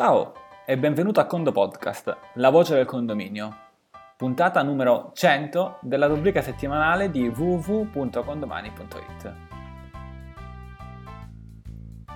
Ciao e benvenuto a Condo Podcast, la voce del condominio, puntata numero 100 della rubrica settimanale di www.condomani.it.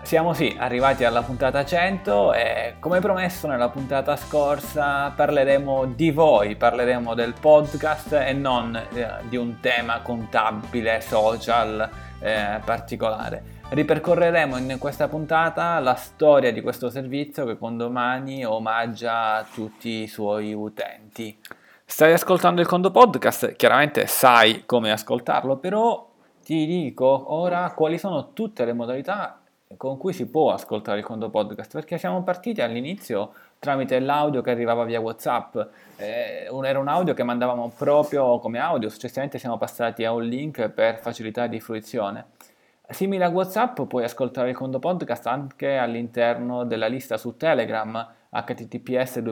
Siamo sì arrivati alla puntata 100 e come promesso nella puntata scorsa parleremo di voi, parleremo del podcast e non eh, di un tema contabile, social eh, particolare. Ripercorreremo in questa puntata la storia di questo servizio che Condomani omaggia tutti i suoi utenti. Stai ascoltando il Condo Podcast, chiaramente sai come ascoltarlo, però ti dico ora quali sono tutte le modalità con cui si può ascoltare il Condo Podcast, perché siamo partiti all'inizio tramite l'audio che arrivava via WhatsApp, eh, era un audio che mandavamo proprio come audio, successivamente siamo passati a un link per facilità di fruizione. Simile a WhatsApp puoi ascoltare il Condo Podcast anche all'interno della lista su Telegram https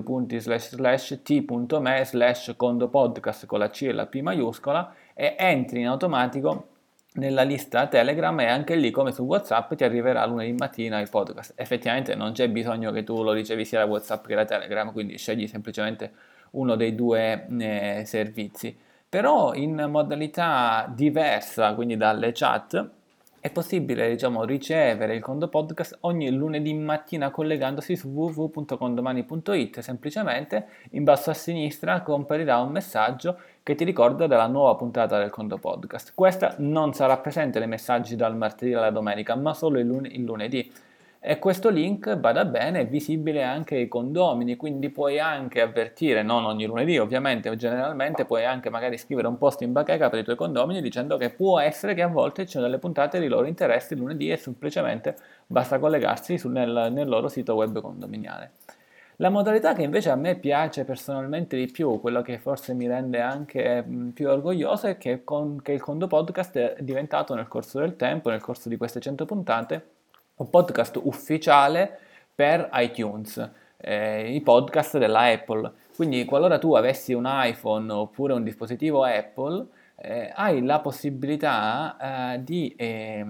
t.me slash condo podcast con la C e la P maiuscola e entri in automatico nella lista Telegram e anche lì come su WhatsApp ti arriverà lunedì mattina il podcast. Effettivamente non c'è bisogno che tu lo ricevi sia da WhatsApp che da Telegram, quindi scegli semplicemente uno dei due eh, servizi. Però in modalità diversa, quindi dalle chat, è possibile diciamo, ricevere il Condo Podcast ogni lunedì mattina collegandosi su www.condomani.it. Semplicemente in basso a sinistra comparirà un messaggio che ti ricorda della nuova puntata del Condo Podcast. Questa non sarà presente nei messaggi dal martedì alla domenica, ma solo il, lun- il lunedì. E questo link, bada bene, è visibile anche ai condomini, quindi puoi anche avvertire, non ogni lunedì ovviamente, generalmente puoi anche magari scrivere un post in bacheca per i tuoi condomini dicendo che può essere che a volte ci sono delle puntate di loro interessi lunedì e semplicemente basta collegarsi sul, nel, nel loro sito web condominiale. La modalità che invece a me piace personalmente di più, quello che forse mi rende anche più orgoglioso, è che, con, che il Condo Podcast è diventato nel corso del tempo, nel corso di queste 100 puntate, un podcast ufficiale per iTunes, eh, i podcast della Apple. Quindi qualora tu avessi un iPhone oppure un dispositivo Apple, eh, hai la possibilità eh, di eh,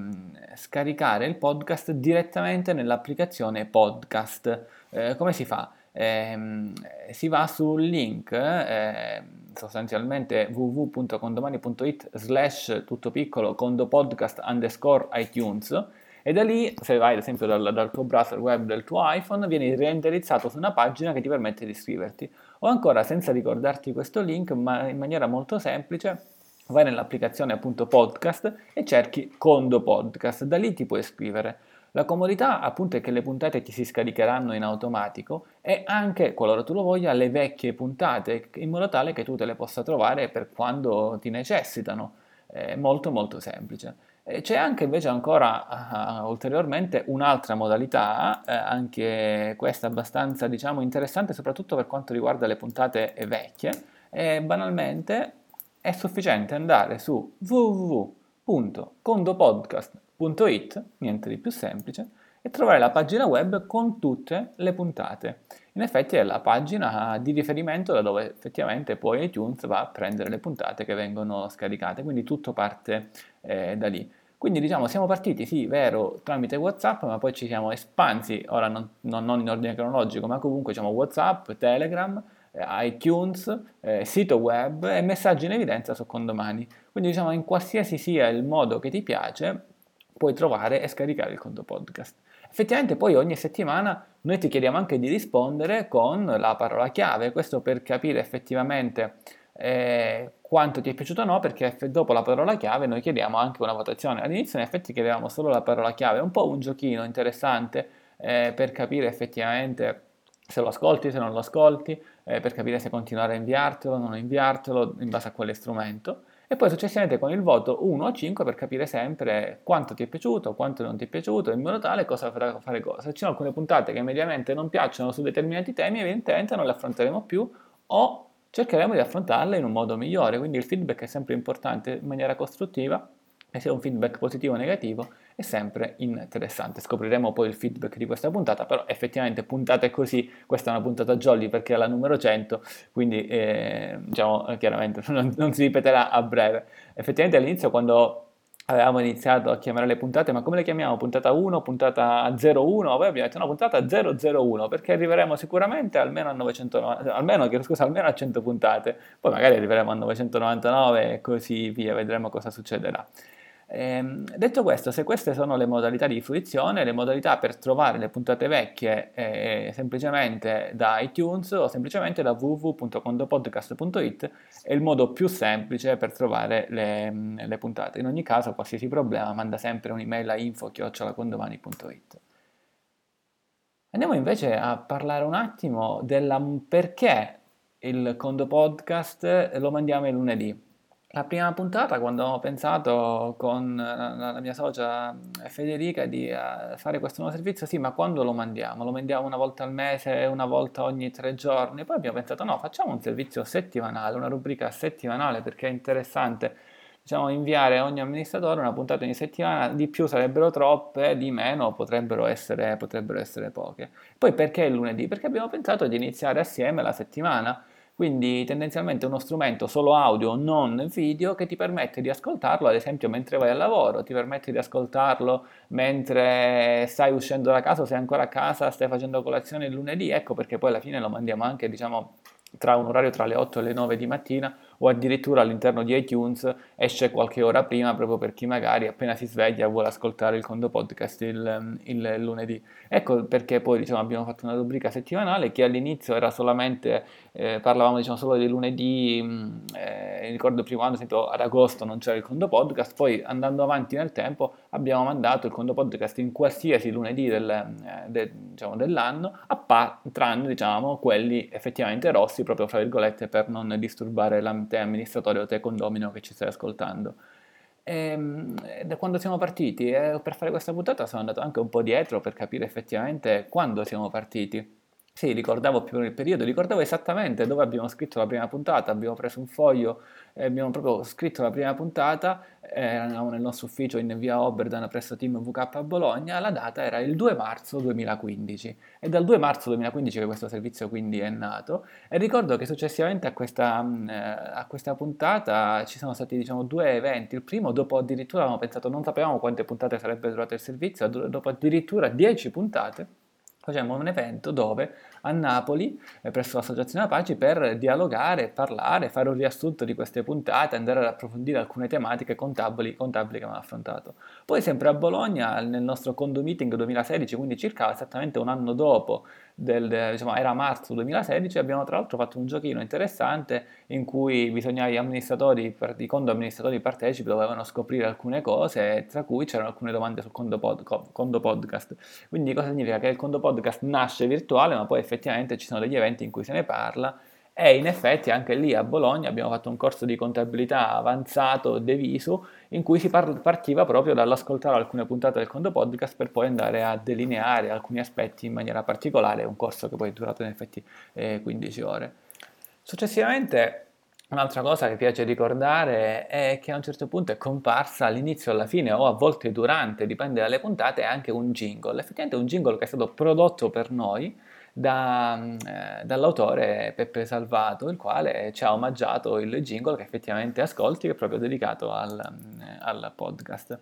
scaricare il podcast direttamente nell'applicazione podcast. Eh, come si fa? Ehm, si va sul link eh, sostanzialmente www.condomani.it slash tutto piccolo condopodcast underscore iTunes e da lì, se vai ad esempio dal, dal, tuo browser web del tuo iPhone, vieni reindirizzato su una pagina che ti permette di iscriverti. O ancora, senza ricordarti questo link, ma in maniera molto semplice, vai nell'applicazione appunto podcast e cerchi Condo Podcast, da lì ti puoi iscrivere. La comodità appunto è che le puntate ti si scaricheranno in automatico e anche, qualora tu lo voglia, le vecchie puntate in modo tale che tu te le possa trovare per quando ti necessitano. È molto molto semplice. C'è anche invece ancora uh, ulteriormente un'altra modalità, eh, anche questa abbastanza diciamo interessante soprattutto per quanto riguarda le puntate vecchie, e banalmente è sufficiente andare su www.condopodcast.it, niente di più semplice, e trovare la pagina web con tutte le puntate. In effetti è la pagina di riferimento da dove effettivamente poi iTunes va a prendere le puntate che vengono scaricate, quindi tutto parte eh, da lì. Quindi diciamo siamo partiti, sì, vero, tramite WhatsApp, ma poi ci siamo espansi, ora non, non, non in ordine cronologico, ma comunque diciamo WhatsApp, Telegram, eh, iTunes, eh, sito web e messaggi in evidenza su condomani. Quindi diciamo in qualsiasi sia il modo che ti piace, puoi trovare e scaricare il conto podcast. Effettivamente poi ogni settimana noi ti chiediamo anche di rispondere con la parola chiave, questo per capire effettivamente eh, quanto ti è piaciuto o no, perché dopo la parola chiave noi chiediamo anche una votazione. All'inizio in effetti chiedevamo solo la parola chiave, un po' un giochino interessante eh, per capire effettivamente se lo ascolti, se non lo ascolti, eh, per capire se continuare a inviartelo o non inviartelo in base a quale strumento. E poi successivamente con il voto 1 o 5 per capire sempre quanto ti è piaciuto, quanto non ti è piaciuto, in modo tale cosa farà fare cosa. Se ci sono alcune puntate che mediamente non piacciono su determinati temi, evidentemente non le affronteremo più o cercheremo di affrontarle in un modo migliore, quindi il feedback è sempre importante in maniera costruttiva e sia un feedback positivo o negativo è sempre interessante. Scopriremo poi il feedback di questa puntata, però effettivamente puntate così, questa è una puntata jolly perché è la numero 100, quindi eh, diciamo chiaramente non, non, si ripeterà a breve. Effettivamente all'inizio quando avevamo iniziato a chiamare le puntate, ma come le chiamiamo? Puntata 1, puntata 01, poi abbiamo detto una puntata 001 perché arriveremo sicuramente almeno a 990, almeno, scusa, almeno a 100 puntate, poi magari arriveremo a 999 e così via, vedremo cosa succederà. Ehm, detto questo, se queste sono le modalità di fruizione, le modalità per trovare le puntate vecchie eh, semplicemente da iTunes o semplicemente da www.condopodcast.it è il modo più semplice per trovare le, le puntate. In ogni caso, qualsiasi problema, manda sempre un'email a info-condomani.it. Andiamo invece a parlare un attimo del perché il Condo Podcast lo mandiamo il lunedì. La prima puntata, quando ho pensato con la, mia socia eh, Federica di uh, fare questo nuovo servizio, sì, ma quando lo mandiamo? Lo mandiamo una volta al mese, una volta ogni tre giorni? Poi abbiamo pensato, no, facciamo un servizio settimanale, una rubrica settimanale perché è interessante. Diciamo, inviare a ogni amministratore una puntata ogni settimana, di più sarebbero troppe, di meno potrebbero essere, potrebbero essere poche. Poi perché il lunedì? Perché abbiamo pensato di iniziare assieme la settimana quindi tendenzialmente uno strumento solo audio, non video, che ti permette di ascoltarlo ad esempio mentre vai al lavoro, ti permette di ascoltarlo mentre stai uscendo da casa, sei ancora a casa, stai facendo colazione il lunedì, ecco perché poi alla fine lo mandiamo anche diciamo tra un orario tra le 8 e le 9 di mattina o addirittura all'interno di iTunes esce qualche ora prima proprio per chi magari appena si sveglia vuole ascoltare il Condo Podcast il, il lunedì. Ecco perché poi diciamo, abbiamo fatto una rubrica settimanale che all'inizio era solamente, eh, parlavamo diciamo, solo di lunedì, mm, eh, ricordo il primo anno, esempio, ad agosto non c'era il Condo Podcast, poi andando avanti nel tempo abbiamo mandato il Condo Podcast in qualsiasi lunedì del, eh, de, diciamo, dell'anno, a pa- tranne diciamo, quelli effettivamente rossi, proprio fra virgolette, per non disturbare la te amministratore o te condomino che ci stai ascoltando. E, ehm, da quando siamo partiti, eh, per fare questa puntata sono andato anche un po' dietro per capire effettivamente quando siamo partiti. Sì, ricordavo più nel periodo, ricordavo esattamente dove abbiamo scritto la prima puntata, abbiamo preso un foglio e abbiamo proprio scritto la prima puntata, eravamo nel nostro ufficio in via Oberdan presso Team VK a Bologna, la data era il 2 marzo 2015 e dal 2 marzo 2015 che questo servizio quindi è nato e ricordo che successivamente a questa, eh, a questa puntata ci sono stati diciamo due eventi, il primo dopo addirittura avevamo pensato non sapevamo quante puntate sarebbe durato il servizio, dopo addirittura 10 puntate facciamo un evento dove a Napoli, eh, presso l'Associazione Apaci, per dialogare, parlare, fare un riassunto di queste puntate, andare ad approfondire alcune tematiche contabili, contabili che abbiamo affrontato. Poi sempre a Bologna, nel nostro Condo Meeting 2016, quindi circa esattamente un anno dopo del, diciamo, era marzo 2016, abbiamo tra l'altro fatto un giochino interessante in cui bisognava gli amministratori, i condo amministratori partecipi dovevano scoprire alcune cose, tra cui c'erano alcune domande sul condo, pod, condo podcast. Quindi cosa significa? Che il condo podcast nasce virtuale, ma poi effettivamente ci sono degli eventi in cui se ne parla e in effetti anche lì a Bologna abbiamo fatto un corso di contabilità avanzato Deviso in cui si partiva proprio dall'ascoltare alcune puntate del Condo Podcast per poi andare a delineare alcuni aspetti in maniera particolare, un corso che poi è durato in effetti eh, 15 ore. Successivamente Un'altra cosa che piace ricordare è che a un certo punto è comparsa all'inizio alla fine o a volte durante, dipende dalle puntate, anche un jingle. Effettivamente un jingle che è stato prodotto per noi da, eh, dall'autore Peppe Salvato, il quale ci ha omaggiato il jingle che effettivamente ascolti, che è proprio dedicato al, eh, al podcast.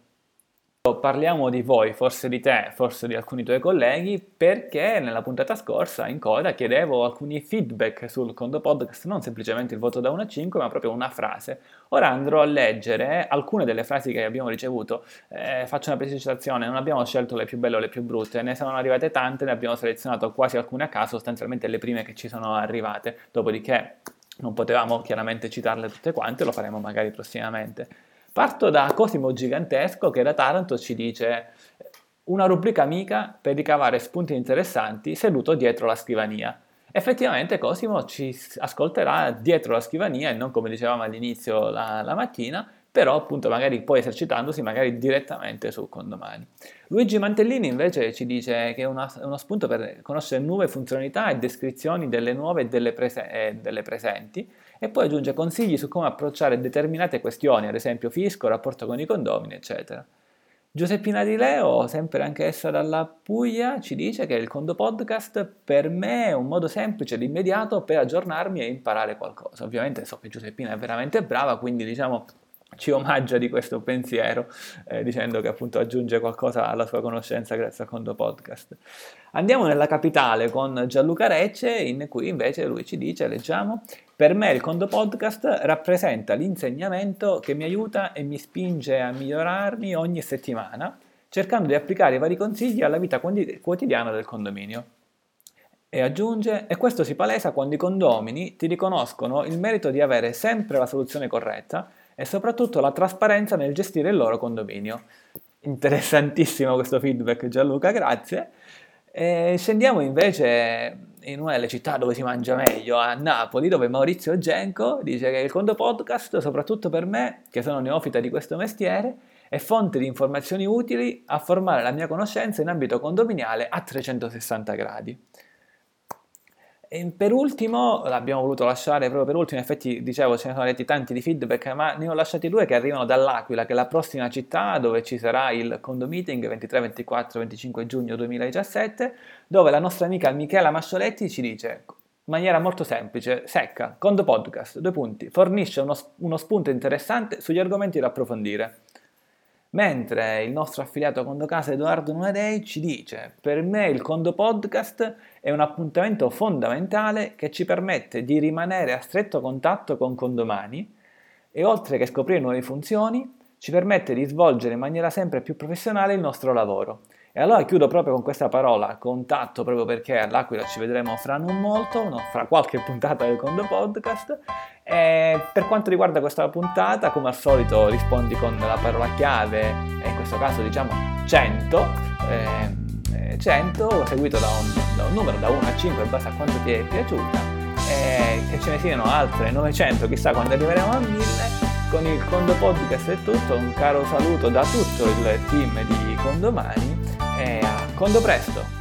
Parliamo di voi, forse di te, forse di alcuni tuoi colleghi, perché nella puntata scorsa in coda chiedevo alcuni feedback sul Condo Podcast, non semplicemente il voto da 1 a 5, ma proprio una frase. Ora andrò a leggere alcune delle frasi che abbiamo ricevuto. Eh, faccio una precisazione, non abbiamo scelto le più belle o le più brutte, ne sono arrivate tante, ne abbiamo selezionato quasi alcune a caso, sostanzialmente le prime che ci sono arrivate, dopodiché non potevamo chiaramente citarle tutte quante, lo faremo magari prossimamente. Parto da Cosimo Gigantesco che da Taranto ci dice una rubrica amica per ricavare spunti interessanti seduto dietro la scrivania. Effettivamente Cosimo ci ascolterà dietro la scrivania e non come dicevamo all'inizio la, la mattina, però appunto magari poi esercitandosi magari direttamente su Condomani. Luigi Mantellini invece ci dice che è una, uno spunto per conoscere nuove funzionalità e descrizioni delle nuove e delle, prese- e delle presenti e poi aggiunge consigli su come approcciare determinate questioni, ad esempio fisco, rapporto con i condomini, eccetera. Giuseppina Di Leo, sempre anch'essa dalla Puglia, ci dice che il Condo Podcast per me è un modo semplice ed immediato per aggiornarmi e imparare qualcosa. Ovviamente so che Giuseppina è veramente brava, quindi diciamo ci omaggia di questo pensiero eh, dicendo che appunto aggiunge qualcosa alla sua conoscenza grazie a Condo Podcast. Andiamo nella capitale con Gianluca Recce in cui invece lui ci dice, leggiamo, per me il Condo Podcast rappresenta l'insegnamento che mi aiuta e mi spinge a migliorarmi ogni settimana cercando di applicare i vari consigli alla vita quotidiana del condominio. E aggiunge, e questo si palesa quando i condomini ti riconoscono il merito di avere sempre la soluzione corretta e soprattutto la trasparenza nel gestire il loro condominio. Interessantissimo questo feedback Gianluca, grazie. E scendiamo invece in una delle città dove si mangia meglio, a Napoli, dove Maurizio Genco dice che il Condo Podcast, soprattutto per me, che sono neofita di questo mestiere, è fonte di informazioni utili a formare la mia conoscenza in ambito condominiale a 360 gradi. E per ultimo, l'abbiamo voluto lasciare proprio per ultimo, in effetti dicevo ce ne sono letti tanti di feedback, ma ne ho lasciati due che arrivano dall'Aquila, che è la prossima città dove ci sarà il condo meeting 23, 24, 25 giugno 2017, dove la nostra amica Michela Mascioletti ci dice in maniera molto semplice, secca, Condo Podcast, due punti, fornisce uno, uno spunto interessante sugli argomenti da approfondire. Mentre il nostro affiliato Condo Casa Edoardo Nuadei ci dice: Per me il Condo Podcast è un appuntamento fondamentale che ci permette di rimanere a stretto contatto con condomani e oltre che scoprire nuove funzioni, ci permette di svolgere in maniera sempre più professionale il nostro lavoro. E allora chiudo proprio con questa parola, contatto, proprio perché all'Aquila ci vedremo fra non molto, no, fra qualche puntata del Condo Podcast. E per quanto riguarda questa puntata, come al solito rispondi con la parola chiave, e in questo caso diciamo 100, eh, 100 seguito da un, da un, numero da 1 a 5 in base a quanto ti è piaciuta, e che ce ne siano altre 900, chissà quando arriveremo a 1000 con il Condo Podcast è tutto, un caro saluto da tutto il team di Condomani e a Condo presto!